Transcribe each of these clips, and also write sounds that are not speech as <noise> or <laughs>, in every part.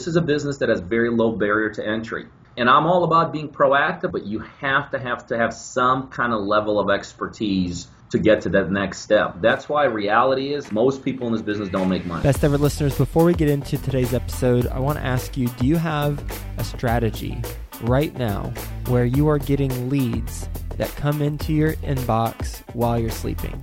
This is a business that has very low barrier to entry. And I'm all about being proactive, but you have to have to have some kind of level of expertise to get to that next step. That's why reality is most people in this business don't make money. Best ever listeners, before we get into today's episode, I want to ask you do you have a strategy right now where you are getting leads that come into your inbox while you're sleeping?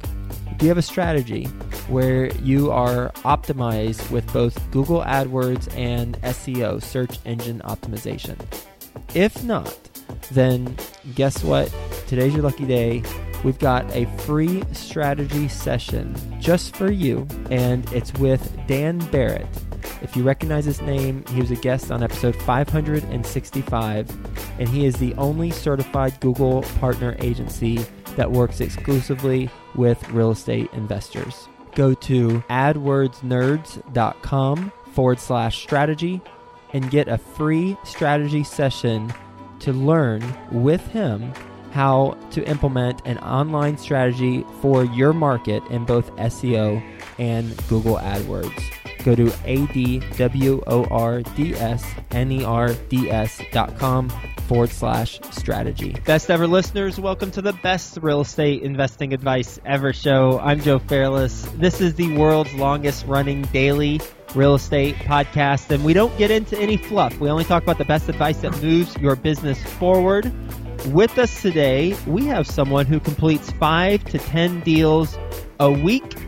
Do you have a strategy where you are optimized with both Google AdWords and SEO, search engine optimization? If not, then guess what? Today's your lucky day. We've got a free strategy session just for you, and it's with Dan Barrett. If you recognize his name, he was a guest on episode 565, and he is the only certified Google partner agency that works exclusively with real estate investors. Go to adwordsnerds.com forward slash strategy and get a free strategy session to learn with him how to implement an online strategy for your market in both SEO and Google AdWords. Go to adwordsnerds.com forward slash strategy. Best ever listeners, welcome to the best real estate investing advice ever show. I'm Joe Fairless. This is the world's longest running daily real estate podcast, and we don't get into any fluff. We only talk about the best advice that moves your business forward. With us today, we have someone who completes five to ten deals a week.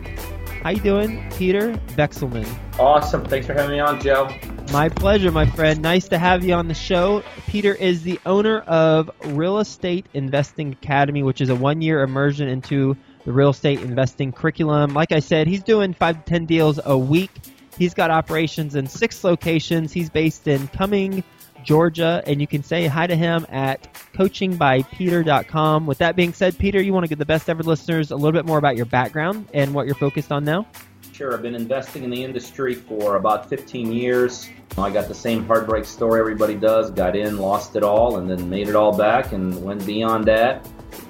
How you doing, Peter Vekselman? Awesome. Thanks for having me on, Joe. My pleasure, my friend. Nice to have you on the show. Peter is the owner of Real Estate Investing Academy, which is a one year immersion into the real estate investing curriculum. Like I said, he's doing five to 10 deals a week. He's got operations in six locations. He's based in Cumming, Georgia, and you can say hi to him at coachingbypeter.com. With that being said, Peter, you want to give the best ever listeners a little bit more about your background and what you're focused on now? Sure. I've been investing in the industry for about 15 years. I got the same heartbreak story everybody does. Got in, lost it all, and then made it all back and went beyond that.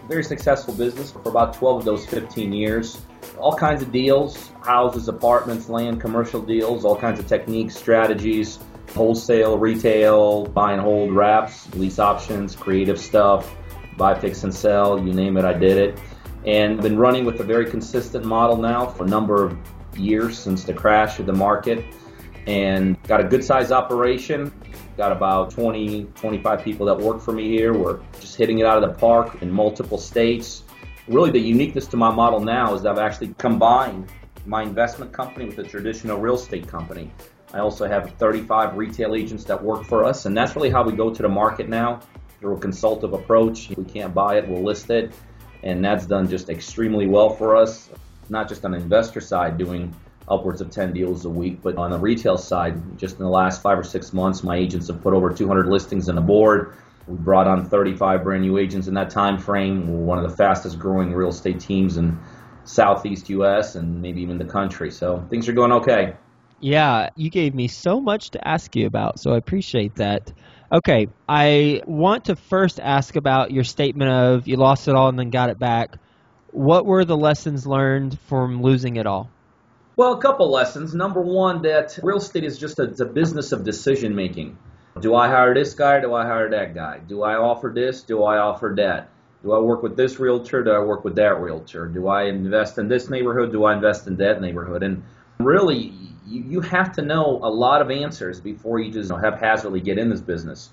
Very successful business for about 12 of those 15 years. All kinds of deals houses, apartments, land, commercial deals, all kinds of techniques, strategies, wholesale, retail, buy and hold wraps, lease options, creative stuff, buy, fix, and sell you name it, I did it. And been running with a very consistent model now for a number of years since the crash of the market and got a good sized operation. Got about 20, 25 people that work for me here. We're just hitting it out of the park in multiple states. Really, the uniqueness to my model now is that I've actually combined my investment company with a traditional real estate company. I also have 35 retail agents that work for us, and that's really how we go to the market now through a consultative approach. If we can't buy it, we'll list it, and that's done just extremely well for us not just on the investor side doing upwards of 10 deals a week, but on the retail side, just in the last five or six months, my agents have put over 200 listings on the board. We brought on 35 brand new agents in that time frame. We're one of the fastest growing real estate teams in Southeast U.S. and maybe even the country. So things are going okay. Yeah, you gave me so much to ask you about, so I appreciate that. Okay, I want to first ask about your statement of you lost it all and then got it back. What were the lessons learned from losing it all? Well, a couple lessons. Number one, that real estate is just a, a business of decision making. Do I hire this guy? Do I hire that guy? Do I offer this? Do I offer that? Do I work with this realtor? Do I work with that realtor? Do I invest in this neighborhood? Do I invest in that neighborhood? And really, you, you have to know a lot of answers before you just haphazardly get in this business.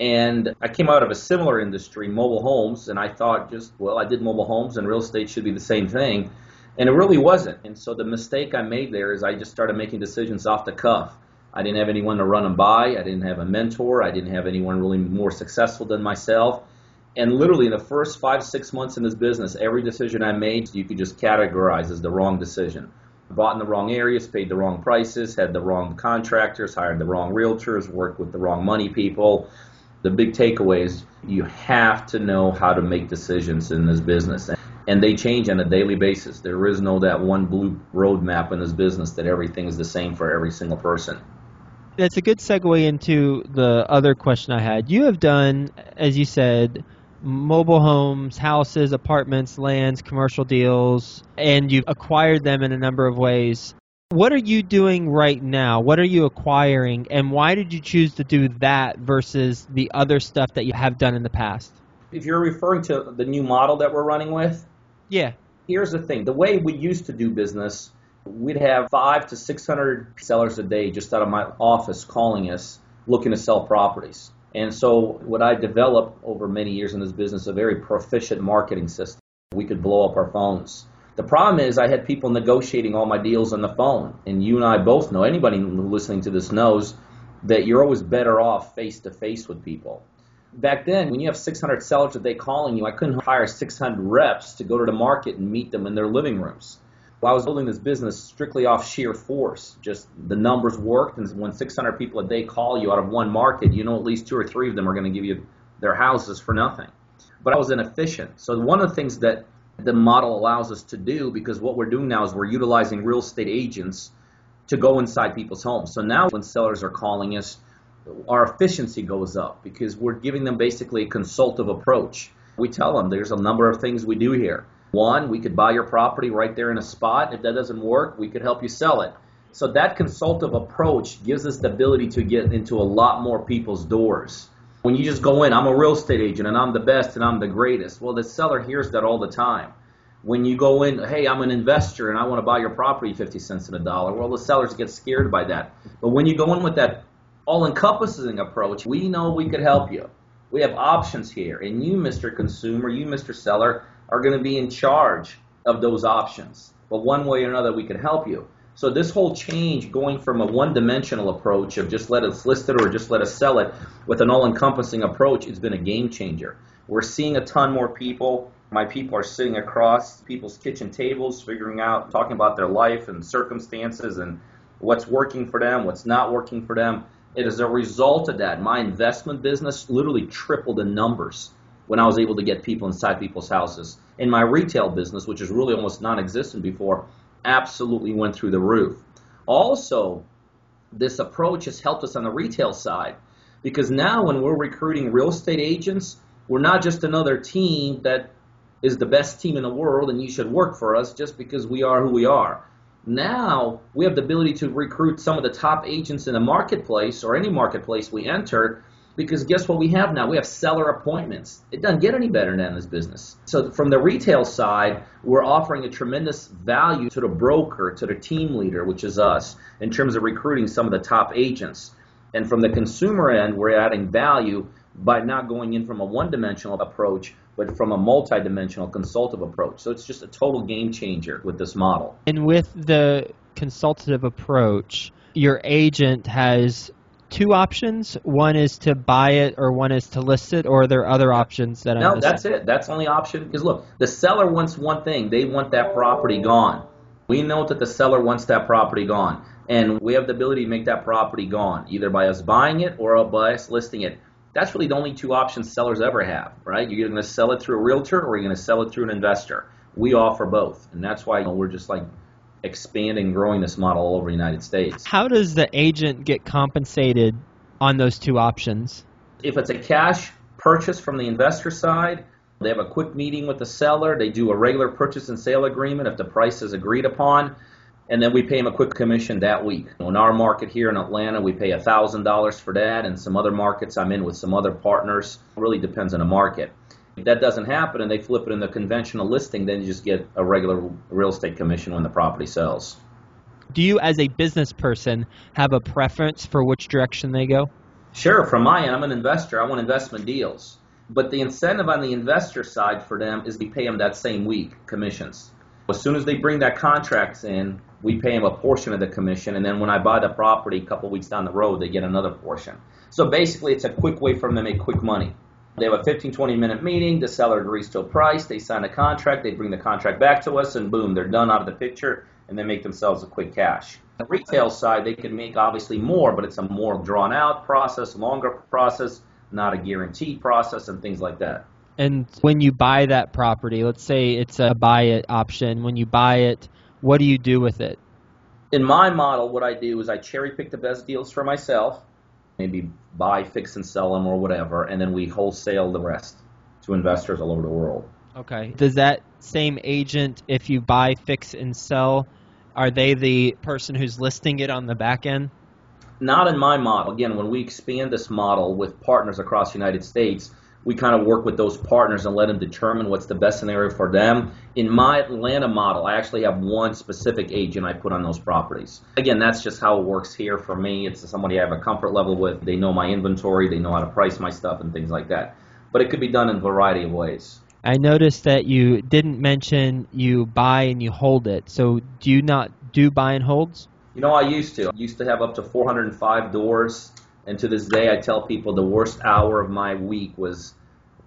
And I came out of a similar industry, mobile homes, and I thought just, well, I did mobile homes and real estate should be the same thing. And it really wasn't. And so the mistake I made there is I just started making decisions off the cuff. I didn't have anyone to run them by. I didn't have a mentor. I didn't have anyone really more successful than myself. And literally in the first five, six months in this business, every decision I made, you could just categorize as the wrong decision. Bought in the wrong areas, paid the wrong prices, had the wrong contractors, hired the wrong realtors, worked with the wrong money people the big takeaway is you have to know how to make decisions in this business. And they change on a daily basis. There is no that one blue roadmap in this business that everything is the same for every single person. That's a good segue into the other question I had. You have done, as you said, mobile homes, houses, apartments, lands, commercial deals, and you've acquired them in a number of ways. What are you doing right now? What are you acquiring? And why did you choose to do that versus the other stuff that you have done in the past? If you're referring to the new model that we're running with, Yeah. here's the thing the way we used to do business, we'd have five to 600 sellers a day just out of my office calling us looking to sell properties. And so, what I developed over many years in this business, a very proficient marketing system. We could blow up our phones. The problem is, I had people negotiating all my deals on the phone. And you and I both know, anybody listening to this knows, that you're always better off face to face with people. Back then, when you have 600 sellers a day calling you, I couldn't hire 600 reps to go to the market and meet them in their living rooms. Well, I was building this business strictly off sheer force. Just the numbers worked, and when 600 people a day call you out of one market, you know at least two or three of them are going to give you their houses for nothing. But I was inefficient. So one of the things that the model allows us to do, because what we're doing now is we're utilizing real estate agents to go inside people's homes. So now when sellers are calling us, our efficiency goes up because we're giving them basically a consultative approach. We tell them there's a number of things we do here. One, we could buy your property right there in a spot. If that doesn't work, we could help you sell it. So that consultative approach gives us the ability to get into a lot more people's doors. When you just go in, I'm a real estate agent and I'm the best and I'm the greatest. Well, the seller hears that all the time. When you go in, hey, I'm an investor and I want to buy your property 50 cents in a dollar. Well, the sellers get scared by that. But when you go in with that all encompassing approach, we know we could help you. We have options here. And you, Mr. Consumer, you, Mr. Seller, are going to be in charge of those options. But one way or another, we can help you. So this whole change going from a one-dimensional approach of just let us list it or just let us sell it with an all-encompassing approach has been a game changer. We're seeing a ton more people. My people are sitting across people's kitchen tables, figuring out, talking about their life and circumstances and what's working for them, what's not working for them. It is a result of that. My investment business literally tripled in numbers when I was able to get people inside people's houses. And my retail business, which is really almost non existent before, absolutely went through the roof. Also, this approach has helped us on the retail side because now when we're recruiting real estate agents, we're not just another team that is the best team in the world and you should work for us just because we are who we are. Now we have the ability to recruit some of the top agents in the marketplace or any marketplace we enter because guess what we have now? We have seller appointments. It doesn't get any better than in this business. So from the retail side, we're offering a tremendous value to the broker, to the team leader, which is us, in terms of recruiting some of the top agents. And from the consumer end, we're adding value by not going in from a one-dimensional approach, but from a multi-dimensional consultative approach. So it's just a total game changer with this model. And with the consultative approach, your agent has two options. One is to buy it, or one is to list it, or are there other options that I'm No, that's it. That's the only option. Because look, the seller wants one thing. They want that property gone. We know that the seller wants that property gone. And we have the ability to make that property gone, either by us buying it or by us listing it. That's really the only two options sellers ever have, right? You're going to sell it through a realtor or you're going to sell it through an investor. We offer both. And that's why you know, we're just like expanding and growing this model all over the United States. How does the agent get compensated on those two options? If it's a cash purchase from the investor side, they have a quick meeting with the seller. They do a regular purchase and sale agreement if the price is agreed upon, and then we pay them a quick commission that week. In our market here in Atlanta, we pay $1,000 for that, and some other markets I'm in with some other partners. It really depends on the market. If that doesn't happen and they flip it in the conventional listing, then you just get a regular real estate commission when the property sells. Do you, as a business person, have a preference for which direction they go? Sure, from my end, I'm an investor. I want investment deals. But the incentive on the investor side for them is we pay them that same week commissions. As soon as they bring that contracts in, we pay them a portion of the commission, and then when I buy the property a couple weeks down the road, they get another portion. So basically, it's a quick way for them to make quick money. They have a 15, 20 minute meeting, the seller agrees to a price, they sign a contract, they bring the contract back to us, and boom, they're done out of the picture, and they make themselves a quick cash. The retail side, they can make obviously more, but it's a more drawn out process, longer process, not a guaranteed process, and things like that. And when you buy that property, let's say it's a buy it option, when you buy it, what do you do with it? In my model, what I do is I cherry pick the best deals for myself, maybe buy, fix, and sell them or whatever, and then we wholesale the rest to investors all over the world. Okay. Does that same agent, if you buy, fix, and sell, Are they the person who's listing it on the back end? Not in my model. Again, when we expand this model with partners across the United States, we kind of work with those partners and let them determine what's the best scenario for them. In my Atlanta model, I actually have one specific agent I put on those properties. Again, that's just how it works here for me. It's somebody I have a comfort level with. They know my inventory, they know how to price my stuff and things like that. But it could be done in a variety of ways. I noticed that you didn't mention you buy and you hold it. So do you not do buy and holds? You know, I used to. I used to have up to 405 doors, and to this day, I tell people the worst hour of my week was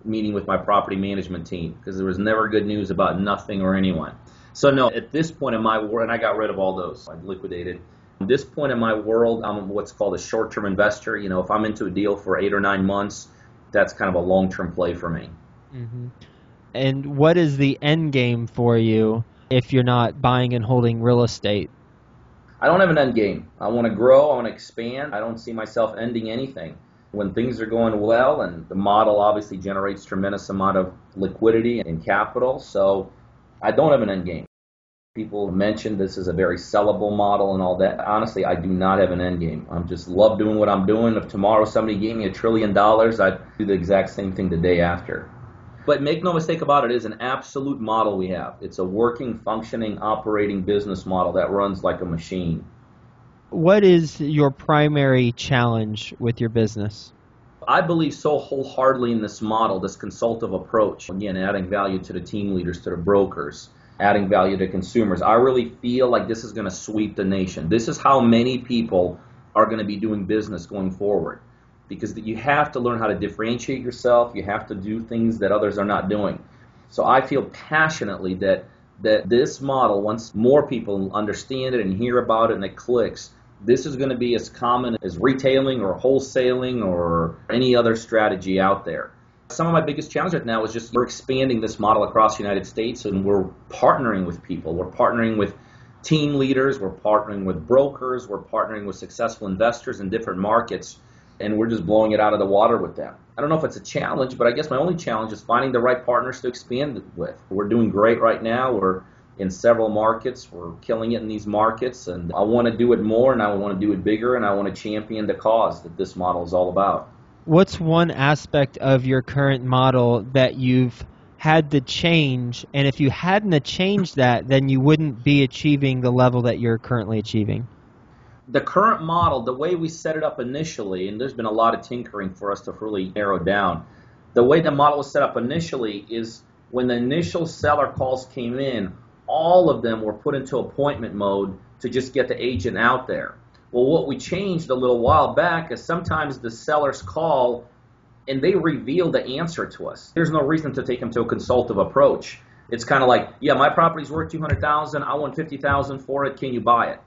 meeting with my property management team because there was never good news about nothing or anyone. So no, at this point in my world, and I got rid of all those. I liquidated. At this point in my world, I'm what's called a short-term investor. You know, if I'm into a deal for eight or nine months, that's kind of a long-term play for me. Mm-hmm. And what is the end game for you if you're not buying and holding real estate? I don't have an end game. I want to grow. I want to expand. I don't see myself ending anything. When things are going well, and the model obviously generates tremendous amount of liquidity and capital, so I don't have an end game. People mention this is a very sellable model and all that. Honestly, I do not have an end game. I just love doing what I'm doing. If tomorrow somebody gave me a trillion dollars, I'd do the exact same thing the day after. But make no mistake about it, it is an absolute model we have. It's a working, functioning, operating business model that runs like a machine. What is your primary challenge with your business? I believe so wholeheartedly in this model, this consultative approach. Again, adding value to the team leaders, to the brokers, adding value to consumers. I really feel like this is going to sweep the nation. This is how many people are going to be doing business going forward because you have to learn how to differentiate yourself. You have to do things that others are not doing. So I feel passionately that that this model, once more people understand it and hear about it and it clicks, this is going to be as common as retailing or wholesaling or any other strategy out there. Some of my biggest challenge right now is just we're expanding this model across the United States and we're partnering with people. We're partnering with team leaders, we're partnering with brokers, we're partnering with successful investors in different markets and we're just blowing it out of the water with them. I don't know if it's a challenge, but I guess my only challenge is finding the right partners to expand with. We're doing great right now. We're in several markets. We're killing it in these markets, and I want to do it more, and I want to do it bigger, and I want to champion the cause that this model is all about. What's one aspect of your current model that you've had to change, and if you hadn't changed that, then you wouldn't be achieving the level that you're currently achieving? The current model, the way we set it up initially, and there's been a lot of tinkering for us to really narrow down. The way the model was set up initially is when the initial seller calls came in, all of them were put into appointment mode to just get the agent out there. Well, what we changed a little while back is sometimes the sellers call and they reveal the answer to us. There's no reason to take them to a consultative approach. It's kind of like, yeah, my property's worth 200,000, I want 50,000 for it, can you buy it?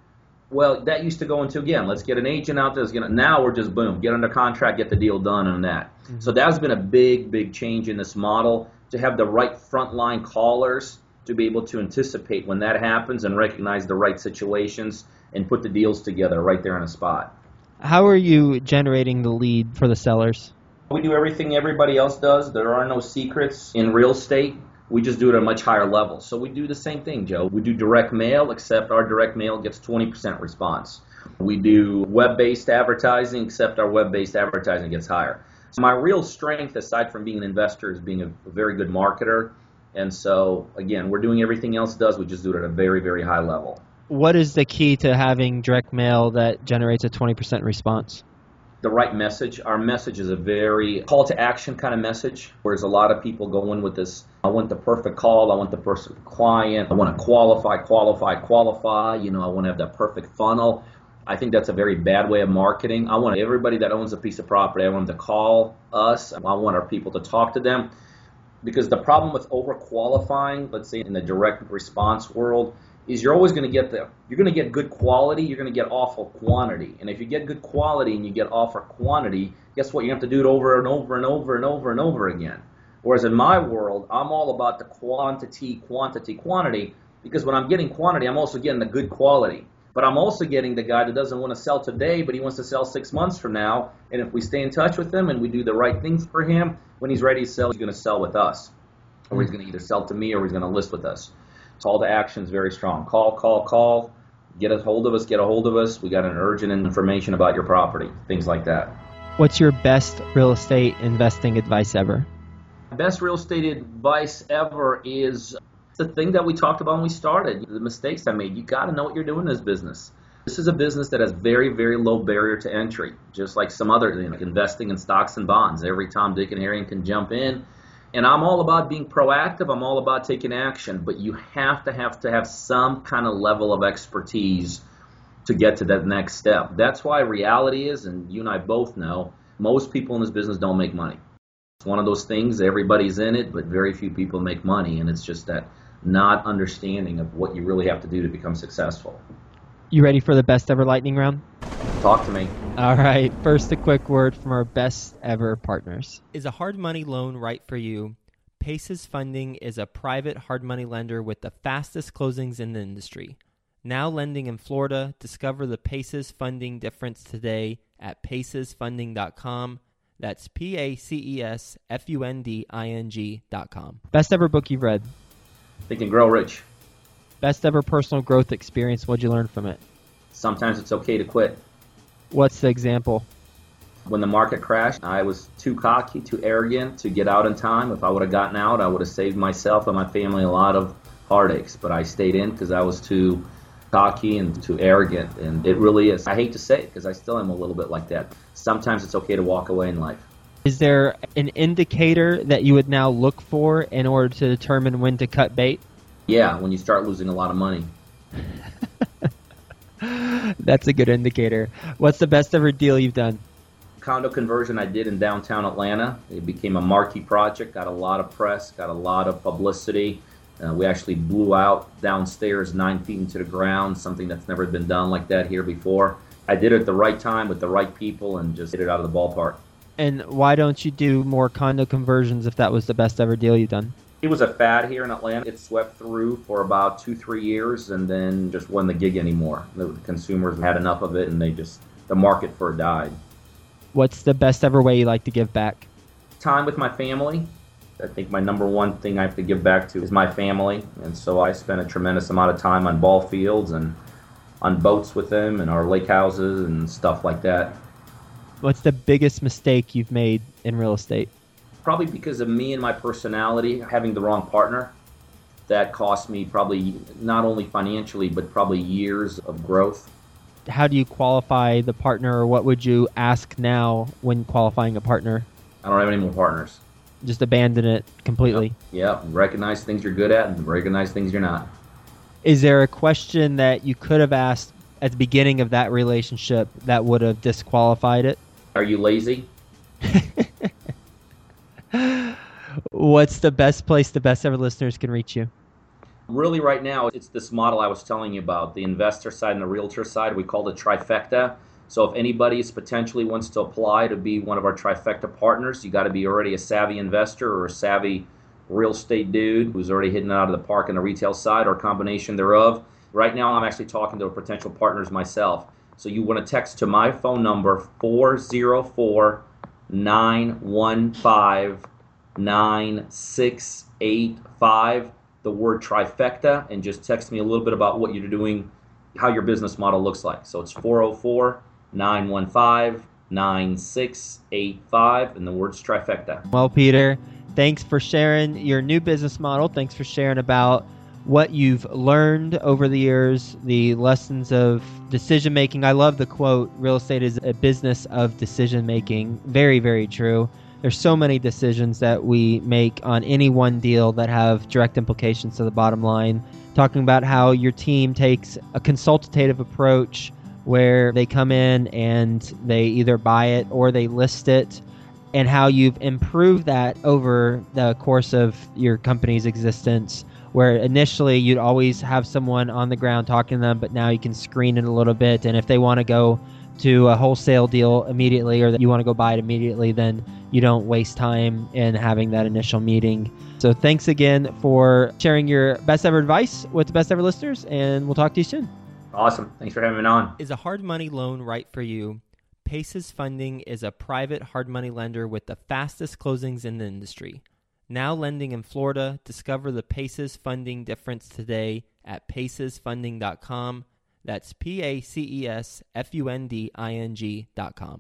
Well, that used to go into again. Let's get an agent out there. Gonna, now we're just boom, get under contract, get the deal done on that. Mm-hmm. So that's been a big, big change in this model to have the right frontline callers to be able to anticipate when that happens and recognize the right situations and put the deals together right there on a spot. How are you generating the lead for the sellers? We do everything everybody else does. There are no secrets in real estate. We just do it at a much higher level. So we do the same thing, Joe. We do direct mail, except our direct mail gets 20% response. We do web based advertising, except our web based advertising gets higher. So my real strength, aside from being an investor, is being a, very good marketer. And so, again, we're doing everything else does. We just do it at a very, very high level. What is the key to having direct mail that generates a 20% response? the right message. Our message is a very call to action kind of message, whereas a lot of people go in with this I want the perfect call, I want the perfect client, I want to qualify, qualify, qualify, you know, I want to have that perfect funnel. I think that's a very bad way of marketing. I want everybody that owns a piece of property, I want them to call us. I want our people to talk to them. Because the problem with over qualifying, let's say in the direct response world, is you're always going to get the you're going to get good quality, you're going to get awful quantity. And if you get good quality and you get awful quantity, guess what? You have to do it over and over and over and over and over again. Whereas in my world, I'm all about the quantity, quantity, quantity, because when I'm getting quantity, I'm also getting the good quality. But I'm also getting the guy that doesn't want to sell today, but he wants to sell six months from now. And if we stay in touch with him and we do the right things for him, when he's ready to sell, he's going to sell with us. Or he's hmm. going to either sell to me or he's going to list with us. Call to action is very strong. Call, call, call. get a hold of us, get a hold of us. We got an urgent information about your property, things like that. What's your best real estate investing advice ever? Best real estate advice ever is the thing that we talked about when we started, the mistakes I made. You got to know what you're doing in this business. This is a business that has very, very low barrier to entry, just like some other, you know, investing in stocks and bonds. Every Tom, Dick, and Harry can jump in. And I'm all about being proactive. I'm all about taking action, but you have to have to have some kind of level of expertise to get to that next step. That's why reality is, and you and I both know, most people in this business don't make money. It's one of those things, everybody's in it, but very few people make money, and it's just that not understanding of what you really have to do to become successful. You ready for the best ever lightning round? Talk to me. All right. First, a quick word from our best ever partners. Is a hard money loan right for you? Paces Funding is a private hard money lender with the fastest closings in the industry. Now lending in Florida, discover the Paces Funding difference today at pacesfunding.com. That's P A C E S F U N D I N com. Best ever book you've read? Think and Grow Rich. Best ever personal growth experience. What'd you learn from it? Sometimes it's okay to quit. What's the example? When the market crashed, I was too cocky, too arrogant to get out in time. If I would have gotten out, I would have saved myself and my family a lot of heartaches. But I stayed in because I was too cocky and too arrogant. And it really is. I hate to say it because I still am a little bit like that. Sometimes it's okay to walk away in life. Is there an indicator that you would now look for in order to determine when to cut bait? Yeah, when you start losing a lot of money. <laughs> That's a good indicator. What's the best ever deal you've done? Condo conversion I did in downtown Atlanta. It became a marquee project, got a lot of press, got a lot of publicity. Uh, we actually blew out downstairs nine feet into the ground, something that's never been done like that here before. I did it at the right time with the right people and just hit it out of the ballpark. And why don't you do more condo conversions if that was the best ever deal you've done? It was a fad here in Atlanta. It swept through for about two, three years and then just wasn't the gig anymore. The consumers had enough of it and they just, the market for it died. What's the best ever way you like to give back? Time with my family. I think my number one thing I have to give back to is my family. And so I spend a tremendous amount of time on ball fields and on boats with them and our lake houses and stuff like that. What's the biggest mistake you've made in real estate? Probably because of me and my personality, having the wrong partner. That cost me probably not only financially, but probably years of growth. How do you qualify the partner, or what would you ask now when qualifying a partner? I don't have any more partners. Just abandon it completely. Yeah, recognize things you're good at and recognize things you're not. Is there a question that you could have asked at the beginning of that relationship that would have disqualified it? Are you lazy? <laughs> What's the best place the best ever listeners can reach you? Really, right now, it's this model I was telling you about the investor side and the realtor side. We call it trifecta. So, if anybody potentially wants to apply to be one of our trifecta partners, you got to be already a savvy investor or a savvy real estate dude who's already hitting it out of the park on the retail side or a combination thereof. Right now, I'm actually talking to potential partners myself. So, you want to text to my phone number 404 915 9685 the word trifecta and just text me a little bit about what you're doing, how your business model looks like. So it's 404 915 9685 and the word's trifecta. Well, Peter, thanks for sharing your new business model. Thanks for sharing about what you've learned over the years, the lessons of decision making. I love the quote real estate is a business of decision making. Very, very true there's so many decisions that we make on any one deal that have direct implications to the bottom line. Talking about how your team takes a consultative approach where they come in and they either buy it or they list it, and how you've improved that over the course of your company's existence. Where initially you'd always have someone on the ground talking to them, but now you can screen it a little bit. And if they want to go to a wholesale deal immediately or that you want to go buy it immediately, then you don't waste time in having that initial meeting. So thanks again for sharing your best ever advice with the best ever listeners, and we'll talk to you soon. Awesome. Thanks for having me on. Is a hard money loan right for you? Paces Funding is a private hard money lender with the fastest closings in the industry. Now lending in Florida, discover the Paces Funding difference today at pacesfunding.com That's P A C E S F U N D I N G dot com.